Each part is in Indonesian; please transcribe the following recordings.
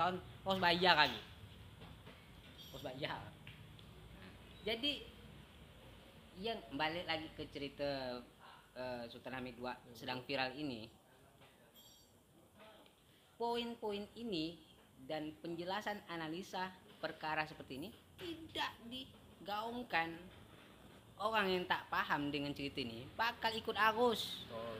tahun lagi harus bayar jadi yang balik lagi ke cerita eh, Sultan Hamid II sedang viral ini. Poin-poin ini dan penjelasan analisa perkara seperti ini tidak digaungkan. Orang yang tak paham dengan cerita ini bakal ikut arus. Oh,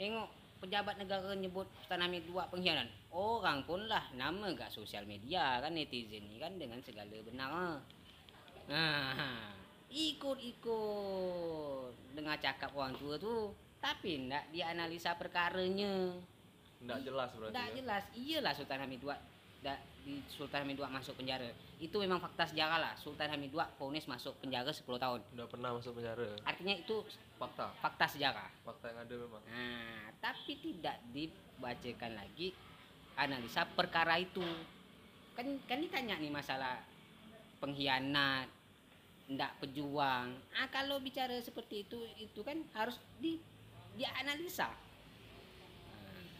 tengok pejabat negara nyebut Sultan Hamid II pengkhianat. Orang pun lah nama gak sosial media kan netizen ni kan dengan segala benar. Nah ikut-ikut. Dengar cakap orang tua tu tapi ndak dianalisa perkaranya. Enggak jelas berarti. ndak ya. jelas. Iyalah Sultan Hamid II ndak di Sultan Hamid II masuk penjara itu memang fakta sejarah lah Sultan Hamid II vonis masuk penjara 10 tahun Udah pernah masuk penjara. artinya itu Fakta, fakta sejarah fakta yang ada memang. Nah, tapi tidak dibacakan lagi analisa perkara itu. Kan kan ditanya nih masalah pengkhianat, ndak pejuang. Ah kalau bicara seperti itu itu kan harus di dianalisa.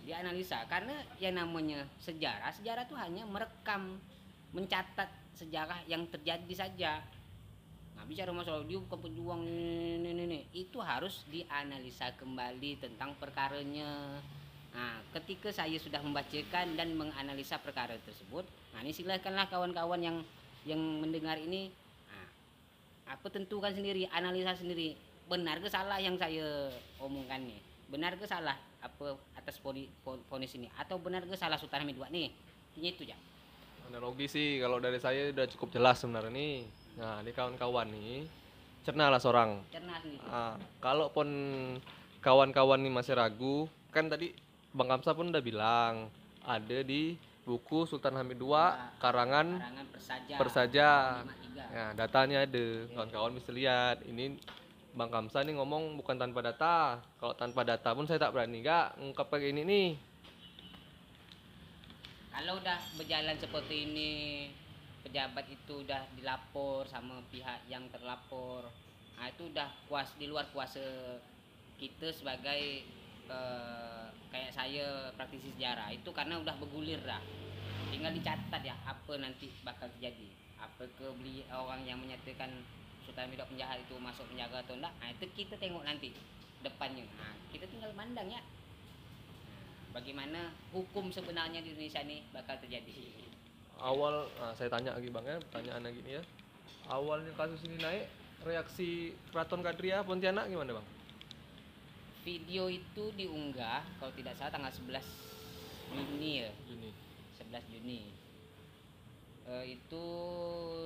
Dianalisa. Karena yang namanya sejarah, sejarah itu hanya merekam, mencatat sejarah yang terjadi saja. Nah, bicara masalah dia bukan pejuang ini, ini, ini, itu harus dianalisa kembali tentang perkaranya. Nah, ketika saya sudah membacakan dan menganalisa perkara tersebut, nah ini silakanlah kawan-kawan yang yang mendengar ini, nah, apa tentukan sendiri, analisa sendiri, benar ke salah yang saya omongkan nih, benar ke salah? Apa atas poni- pon- ponis ini, atau benar ke salah Sultan Hamid II nih, intinya itu ya. Analogi sih kalau dari saya udah cukup jelas sebenarnya nih. Nah, ini kawan-kawan nih, cernalah seorang. Cerna sendiri. Ah, kalaupun kawan-kawan nih masih ragu, kan tadi Bang Kamsa pun udah bilang ada di buku Sultan Hamid II karangan Karangan Persaja. Persaja. 53. Ya, datanya ada. Kawan-kawan bisa lihat. Ini Bang Kamsa nih ngomong bukan tanpa data. Kalau tanpa data pun saya tak berani gak ngungkap kayak ini nih. Kalau udah berjalan seperti ini, pejabat itu udah dilapor sama pihak yang terlapor. Nah, itu udah kuas di luar kuasa kita sebagai eh, kayak saya praktisi sejarah itu karena udah bergulir dah. Tinggal dicatat ya apa nanti bakal terjadi. Apa ke beli orang yang menyatakan Sultan Hamid penjahat itu masuk penjara atau enggak. Nah, itu kita tengok nanti depannya. Nah, kita tinggal mandang ya. Nah, bagaimana hukum sebenarnya di Indonesia ini bakal terjadi. Awal, nah, saya tanya lagi Bang ya, pertanyaan lagi nih ya. Awalnya kasus ini naik, reaksi Keraton Kadria Pontianak gimana Bang? Video itu diunggah kalau tidak salah tanggal 11 Juni ya, Juni. 11 Juni. Eh, itu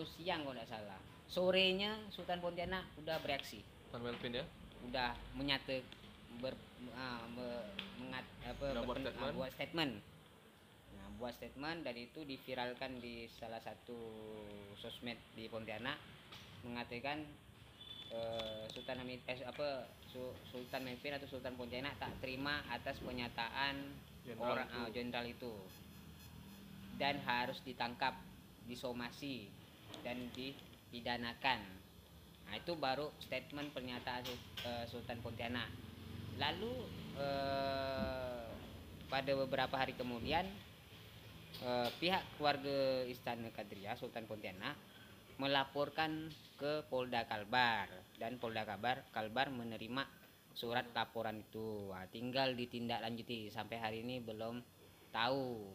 siang kalau tidak salah. Sorenya Sultan Pontianak udah bereaksi, Tan Melvin ya. udah menyata ber, ah, me- mengat, apa, Udah buat ah, statement. buat statement. Nah, buat statement dan itu diviralkan di salah satu sosmed di Pontianak mengatakan eh, Sultan Hamid eh, apa Su- Sultan Mempin atau Sultan Pontianak tak terima atas pernyataan Jenderal orang itu. ah, jenderal itu dan harus ditangkap, disomasi dan dipidanakan. Nah, itu baru statement pernyataan eh, Sultan Pontianak. Lalu eh, pada beberapa hari kemudian eh, pihak keluarga Istana Kadria Sultan Pontianak melaporkan ke Polda Kalbar dan Polda Kalbar Kalbar menerima surat laporan itu. Wah, tinggal ditindaklanjuti sampai hari ini belum tahu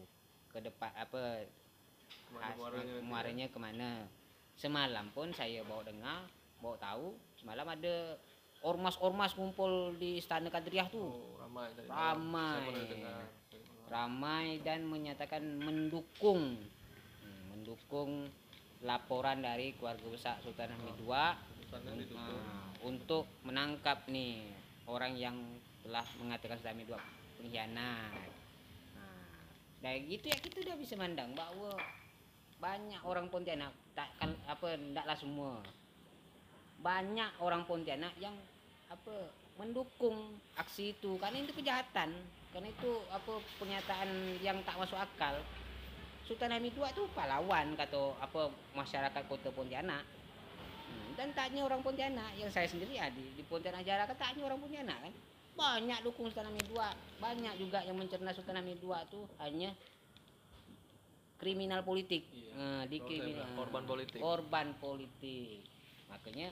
ke depan apa muaranya ya? ke mana. Semalam pun saya bawa dengar, bawa tahu semalam ada ormas-ormas kumpul di Istana Kadriah tuh. Oh, ramai tadi. Ramai. Saya pernah dengar. ramai dan menyatakan mendukung hmm, mendukung laporan dari keluarga besar Sultan Hamid II Urusannya didukung. Nah, untuk menangkap nih orang yang telah mengatakan Sultan Hamid II pengkhianat. Nah, dari gitu ya kita udah bisa mandang bahwa banyak orang Pontianak takkan apa ndaklah semua. Banyak orang Pontianak yang apa mendukung aksi itu. Karena itu kejahatan. Karena itu apa pernyataan yang tak masuk akal. Sultan Hamid II itu pahlawan kata apa masyarakat kota Pontianak. Hmm, dan tanya orang Pontianak. Yang saya sendiri ya di, di Pontianak Jara tanya orang Pontianak kan. Banyak dukung Sultan Hamid II banyak juga yang mencerna Sultan Hamid II itu hanya kriminal politik. Iya. Nah, di saya kriminal korban politik. Korban politik. Makanya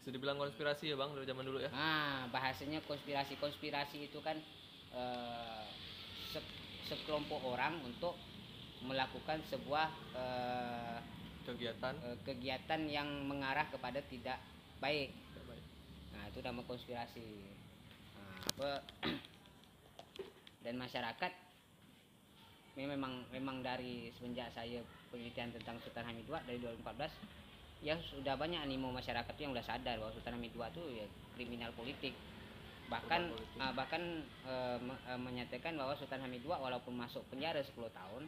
Bisa dibilang konspirasi ya bang dari zaman dulu ya. Nah, bahasanya konspirasi-konspirasi itu kan eh, se- sekelompok orang untuk melakukan sebuah eh, Kegiatan. eh, kegiatan yang mengarah kepada tidak baik. Nah, itu nama konspirasi. Nah, apa dan masyarakat ini memang memang dari semenjak saya penelitian tentang Sultan Hamid II dari 2014 ya sudah banyak animo masyarakat yang udah sadar bahwa Sultan Hamid II itu ya kriminal politik bahkan politik. ah, bahkan me- eh, menyatakan bahwa Sultan Hamid II walaupun masuk penjara 10 tahun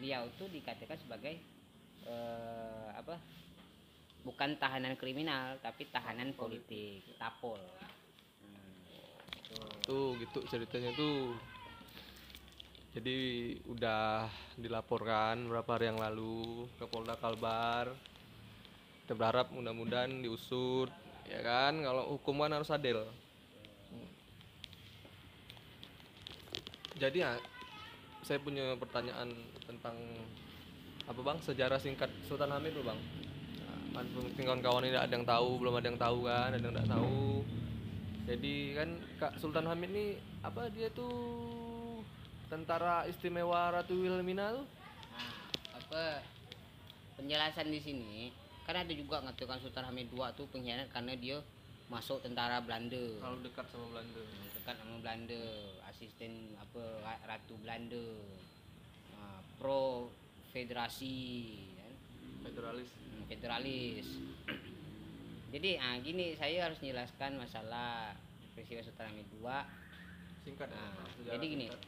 beliau itu dikatakan sebagai eh, apa bukan tahanan kriminal tapi tahanan politik tapol Hmm. Tuh gitu ceritanya tuh. Jadi udah dilaporkan berapa hari yang lalu ke Polda Kalbar. Kita berharap mudah-mudahan diusut ya kan kalau hukuman harus adil. Jadi ya saya punya pertanyaan tentang apa bang sejarah singkat Sultan Hamid bang. Nah, mungkin kawan-kawan ini ada yang tahu belum ada yang tahu kan ada yang nggak tahu jadi kan Kak Sultan Hamid nih apa dia tuh tentara istimewa Ratu Wilhelmina tuh? Nah, apa penjelasan di sini kan ada juga ngatakan Sultan Hamid II tuh pengkhianat karena dia masuk tentara Belanda Kalau dekat sama Belanda. dekat sama Belanda asisten apa Ra- Ratu Belanda Nah, pro federasi kan? Federalis. Hmm, federalis jadi ah gini saya harus menjelaskan masalah peristiwa Sultan Hamid II Singkat ya. Nah, Pak, sejarah jadi gini. singkat.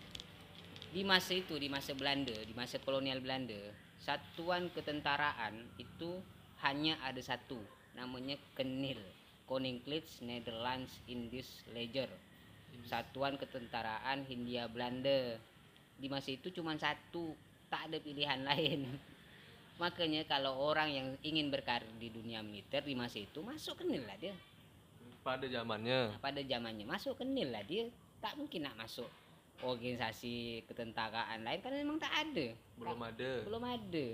Di masa itu di masa Belanda di masa kolonial Belanda satuan ketentaraan itu hanya ada satu namanya Kenil Koninklijke Netherlands Indisch Leger. Satuan ketentaraan Hindia Belanda. Di masa itu cuma satu tak ada pilihan lain. Makanya kalau orang yang ingin berkarir di dunia militer di masa itu masuk Kenil lah dia. Pada zamannya. Nah, pada zamannya masuk ke NIL lah dia. Tak mungkin nak masuk organisasi ketentaraan lain karena memang tak ada Belum ada. belum ada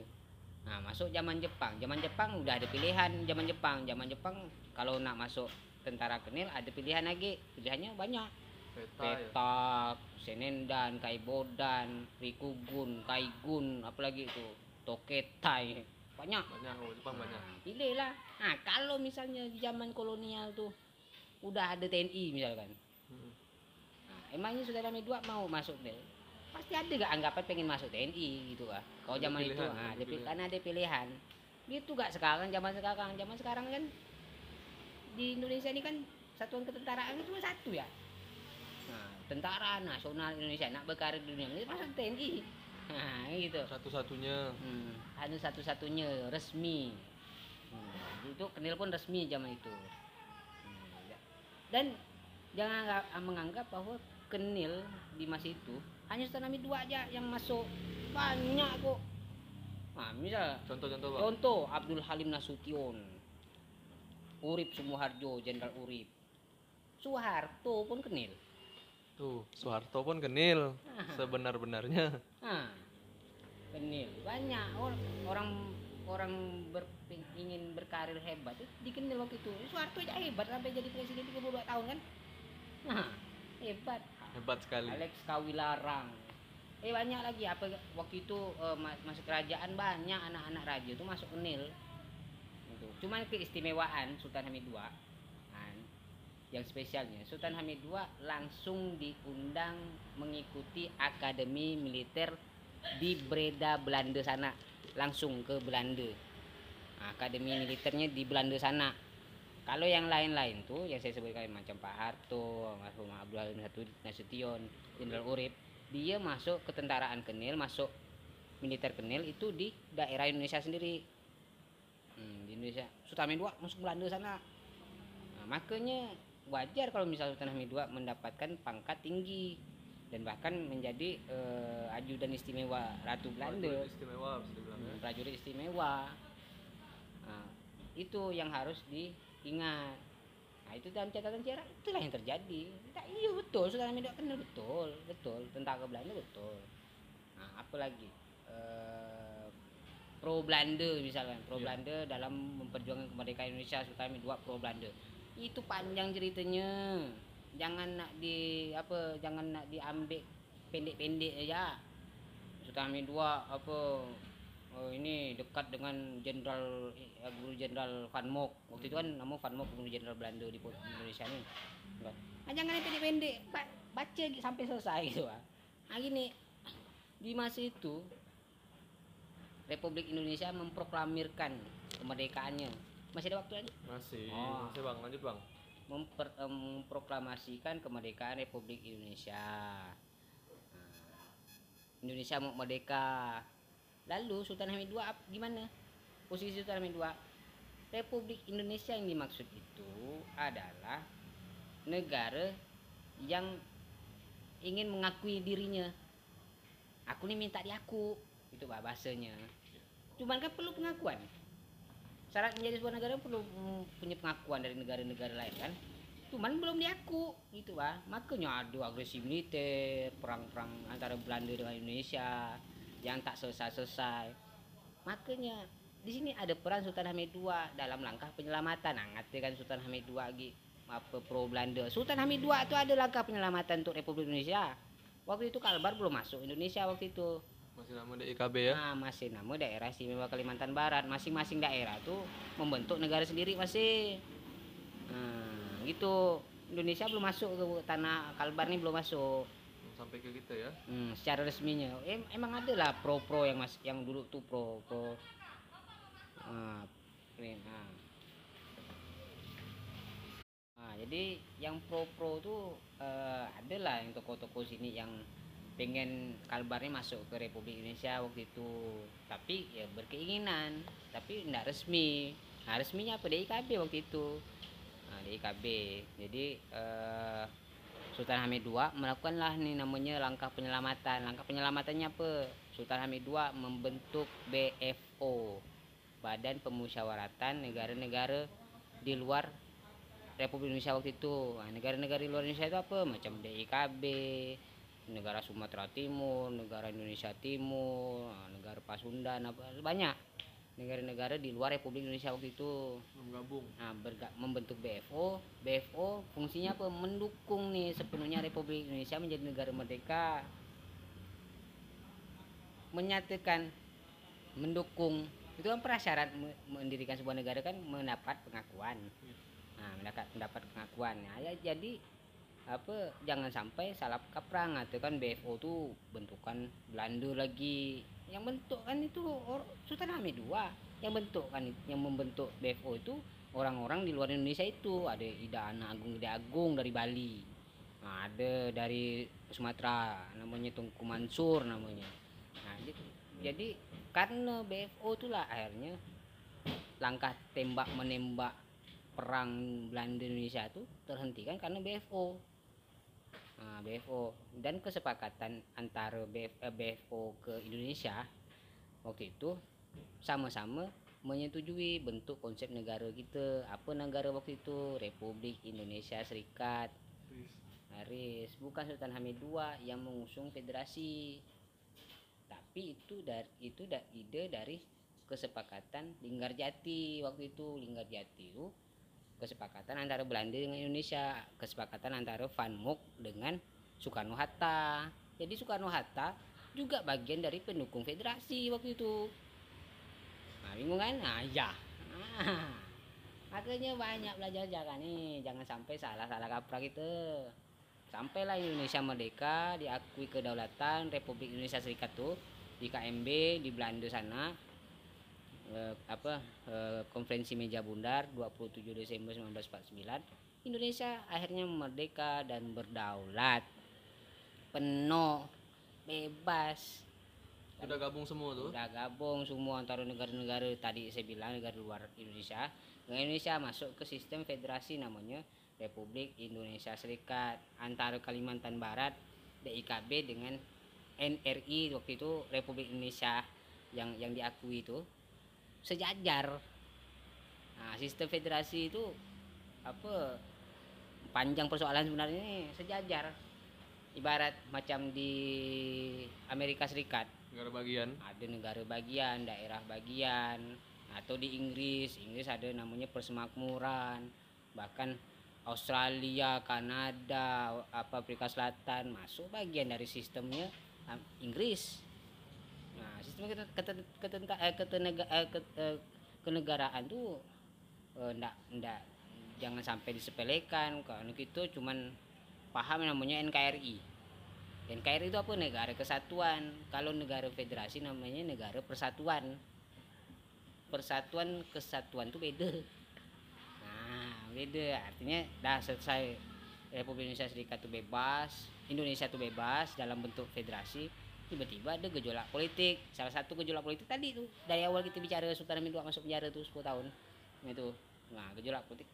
nah masuk zaman Jepang zaman Jepang udah ada pilihan zaman Jepang zaman Jepang kalau nak masuk tentara kenil ada pilihan lagi pilihannya banyak Peta ya. petak senendan kaibodan rikugun kaigun apalagi itu toketai banyak Banyak oh, Jepang banyak. Nah, pilihlah. Nah, kalau misalnya di zaman kolonial tuh udah ada TNI misalkan. Emangnya saudara II mau masuk deh? Pasti ada gak anggapan pengen masuk TNI gitu kan. Kalau zaman itu pilihan, nah, ada ada pil- pilihan. karena ada pilihan. Gitu gak sekarang zaman sekarang. Zaman sekarang kan di Indonesia ini kan satuan ketentaraan cuma satu ya. Nah, tentara nasional Indonesia nak berkarir di dunia ini masuk TNI. Nah, gitu. Satu-satunya. Hmm, hanya satu-satunya resmi. Hmm, itu kenil pun resmi zaman itu. Hmm, ya. Dan jangan anggap- menganggap bahwa kenil di masa itu hanya Sultan Hamid II aja yang masuk banyak kok. Nah, misal Contoh-contoh bang. contoh Abdul Halim Nasution, Urip Sumoharjo, Jenderal Urip, Soeharto pun kenil. Tuh Soeharto pun kenil. Ah. Sebenar-benarnya. Nah, kenil banyak or- orang orang ber, ingin berkarir hebat itu dikenil waktu itu Soeharto aja hebat sampai jadi presiden 32 tahun kan nah hebat Hebat sekali. Alex Kawilarang. Eh banyak lagi. Apa waktu itu ma- masuk kerajaan banyak anak-anak raja itu masuk kenil gitu. cuman keistimewaan Sultan Hamid II kan, yang spesialnya. Sultan Hamid II langsung diundang mengikuti akademi militer di Breda Belanda sana. Langsung ke Belanda. Akademi militernya di Belanda sana kalau yang lain-lain tuh yang saya sebutkan macam Pak Harto, almarhum Abdul Halim Natu- Nasution, Jenderal Urip, dia masuk ketentaraan Kenil, masuk militer Kenil itu di daerah Indonesia sendiri. Hmm, di Indonesia. Sultan Hamid II masuk Belanda sana. Nah, makanya wajar kalau misalnya Sultan Hamid II mendapatkan pangkat tinggi dan bahkan menjadi eh, ajudan istimewa Ratu Belanda Prajurit Istimewa bisa dibilang ya. Hmm, prajurit istimewa itu yang harus diingat. Nah itu dalam catatan sejarah itulah yang terjadi. Nah, iya betul Hamid II kenal betul betul. Tentara Belanda betul. Nah apa lagi? Eh, pro Belanda misalnya pro Iya. Belanda dalam memperjuangkan kemerdekaan Indonesia Hamid II pro Belanda. Itu panjang ceritanya. Jangan nak di apa jangan nak diambil pendek-pendek aja. Hamid II apa oh ini dekat dengan jenderal eh, guru jenderal Van Mock waktu itu kan nama Van Mock guru jenderal Belanda di Indonesia nih Kan. ah, jangan pendek-pendek Ba- baca sampai selesai gitu ah nah, gini di masa itu Republik Indonesia memproklamirkan kemerdekaannya masih ada waktu lagi Masih. Oh. Masih Bang, lanjut Bang. memper, em, memproklamasikan kemerdekaan Republik Indonesia. Nah, Indonesia mau merdeka. Lalu Sultan Hamid II gimana? Posisi Sultan Hamid II. Republik Indonesia yang dimaksud itu adalah negara yang ingin mengakui dirinya. Aku nih minta diaku, itu bah- bahasanya. Cuman kan perlu pengakuan syarat menjadi sebuah negara perlu punya pengakuan dari negara-negara lain kan cuman belum diaku gitu bah makanya ada agresi militer perang-perang antara Belanda dengan Indonesia yang tak selesai-selesai makanya di sini ada peran Sultan Hamid II dalam langkah penyelamatan nah, ngatakan Sultan Hamid II lagi apa pro Belanda Sultan Hamid II itu ada langkah penyelamatan untuk Republik Indonesia waktu itu Kalbar belum masuk Indonesia waktu itu Masih nama DIKB ya. Nah, masih nama daerah istimewa Kalimantan Barat. Masing-masing daerah tuh membentuk negara sendiri masih. Nah, gitu. Indonesia belum masuk ke tanah Kalbar nih belum masuk. Sampai ke kita ya. Hmm, secara resminya. Em, emang ada lah pro-pro yang mas yang dulu tuh pro pro. Nah, ini, nah. Nah, jadi yang pro-pro tuh eh, ada lah yang toko-toko sini yang pengen Kalbarnya masuk ke Republik Indonesia waktu itu tapi ya berkeinginan tapi tidak resmi nah resminya apa DIKB waktu itu nah, DIKB jadi eh, Sultan Hamid II melakukanlah nih namanya langkah penyelamatan. Langkah penyelamatannya apa? Sultan Hamid II membentuk BFO Badan Pemusyawaratan Negara-Negara di luar Republik Indonesia waktu itu. Negara-negara di luar Indonesia itu apa? Macam DIKB negara Sumatera Timur, negara Indonesia Timur, negara Pasundan, banyak negara-negara di luar Republik Indonesia waktu itu Belum gabung. nah, berga- membentuk BFO. BFO fungsinya apa? Mendukung nih sepenuhnya Republik Indonesia menjadi negara merdeka. Menyatakan mendukung itu kan prasyarat me- mendirikan sebuah negara kan mendapat pengakuan. Nah, mendapat mendapat pengakuan. Nah, ya, jadi apa jangan sampai salah kaprah kan BFO tuh bentukan Belanda lagi yang bentuk kan itu Sultan Hamid II yang bentuk kan yang membentuk BFO itu orang-orang di luar Indonesia itu. Ada Ida Ana Agung Ida Agung dari Bali. Nah, ada dari Sumatera namanya Tungku Mansur namanya. Nah jadi, jadi karena BFO itulah akhirnya langkah tembak menembak perang Belanda Indonesia itu terhentikan karena BFO Nah, BFO dan kesepakatan antara BF, eh, BFO ke Indonesia waktu itu sama-sama menyetujui bentuk konsep negara kita. Apa negara waktu itu? Republik Indonesia Serikat. Haris, bukan Sultan Hamid II yang mengusung federasi. Tapi itu dari itu da, ide dari kesepakatan Linggarjati waktu itu. Linggarjati itu kesepakatan antara Belanda dengan Indonesia, kesepakatan antara Van Mock dengan Soekarno Hatta. Jadi Soekarno Hatta juga bagian dari pendukung federasi waktu itu. Nah, bingung kan? Nah, ya. Nah, makanya banyak belajar jangan nih, jangan sampai salah-salah kaprah gitu. Sampailah Indonesia merdeka, diakui kedaulatan Republik Indonesia Serikat tuh di KMB di Belanda sana eh, apa eh, konferensi meja bundar 27 Desember 1949 Indonesia akhirnya merdeka dan berdaulat. Penuh bebas. Udah gabung semua tuh. udah gabung semua antara negara-negara tadi saya bilang negara luar Indonesia. Indonesia masuk ke sistem federasi namanya Republik Indonesia Serikat. Antara Kalimantan Barat DIKB dengan NRI waktu itu Republik Indonesia yang yang diakui itu sejajar. Nah sistem federasi itu apa panjang persoalan sebenarnya ini sejajar. Ibarat macam di Amerika Serikat. Negara bagian. Ada negara bagian, daerah bagian, atau di Inggris, Inggris ada namanya persemakmuran, bahkan Australia, Kanada, apa Afrika Selatan masuk bagian dari sistemnya Inggris. Nah, sistem keten, keten, ketenta- eh, ketenega- eh, eh, kenegaraan tuh eh, ndak ndak jangan sampai disepelekan kalau gitu cuman paham namanya NKRI. NKRI itu apa? Negara kesatuan. Kalau negara federasi namanya negara persatuan. Persatuan kesatuan itu beda. Nah, beda. Artinya dah selesai Republik Indonesia Serikat itu bebas, Indonesia itu bebas dalam bentuk federasi, tiba-tiba ada gejolak politik. Salah satu gejolak politik tadi tuh dari awal kita bicara Sultan Hamid II masuk penjara tuh 10 tahun. Itu. Nah, gejolak politik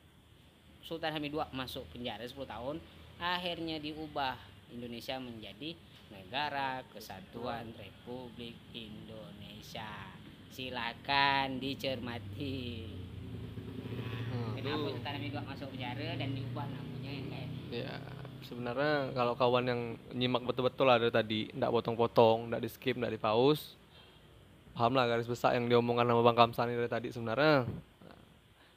Sultan Hamid II masuk penjara 10 tahun, akhirnya diubah Indonesia menjadi Negara Kesatuan Republik Indonesia. Silakan dicermati. Hmm, Kenapa. Sultan Hamid II masuk penjara dan diubah namanya NKRI? ya sebenarnya kalau kawan yang nyimak betul-betul ada tadi ndak potong-potong ndak di skip ndak di pause paham lah garis besar yang diomongkan sama Bang Kamsani dari tadi sebenarnya.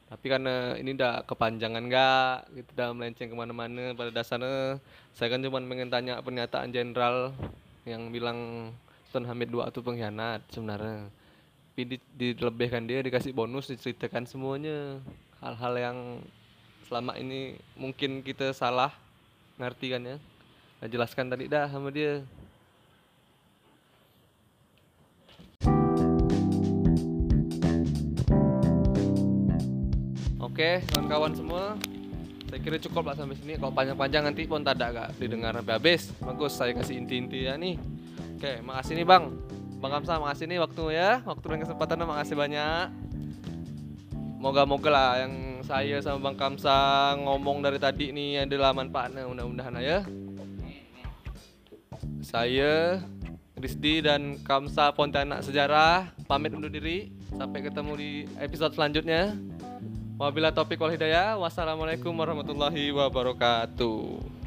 Tapi karena ini udah kepanjangan nggak gitu melenceng ke mana-mana pada dasarnya saya kan cuma pengen tanya pernyataan jenderal yang bilang Sultan Hamid II itu pengkhianat sebenarnya. Tapi di, dilebihkan dia dikasih bonus diceritakan semuanya. Hal-hal yang selama ini mungkin kita salah ngerti kan ya nah, jelaskan tadi dah sama dia Oke, kawan-kawan semua, saya kira cukup lah sampai sini. Kalau panjang-panjang nanti pun tak ada gak didengar sampai habis. Bagus, saya kasih inti-inti ya nih. Oke, makasih nih bang. Bang Kamsa, makasih nih waktu ya. Waktu dan kesempatannya makasih banyak. Moga-moga lah yang saya sama Bang Kamsa ngomong dari tadi nih adalah manfaatnya mudah-mudahan ya. Saya Rizdi dan Kamsa Pontianak Sejarah pamit undur diri. Sampai ketemu di episode selanjutnya. Wabila topik wal hidayah. Wassalamualaikum warahmatullahi wabarakatuh.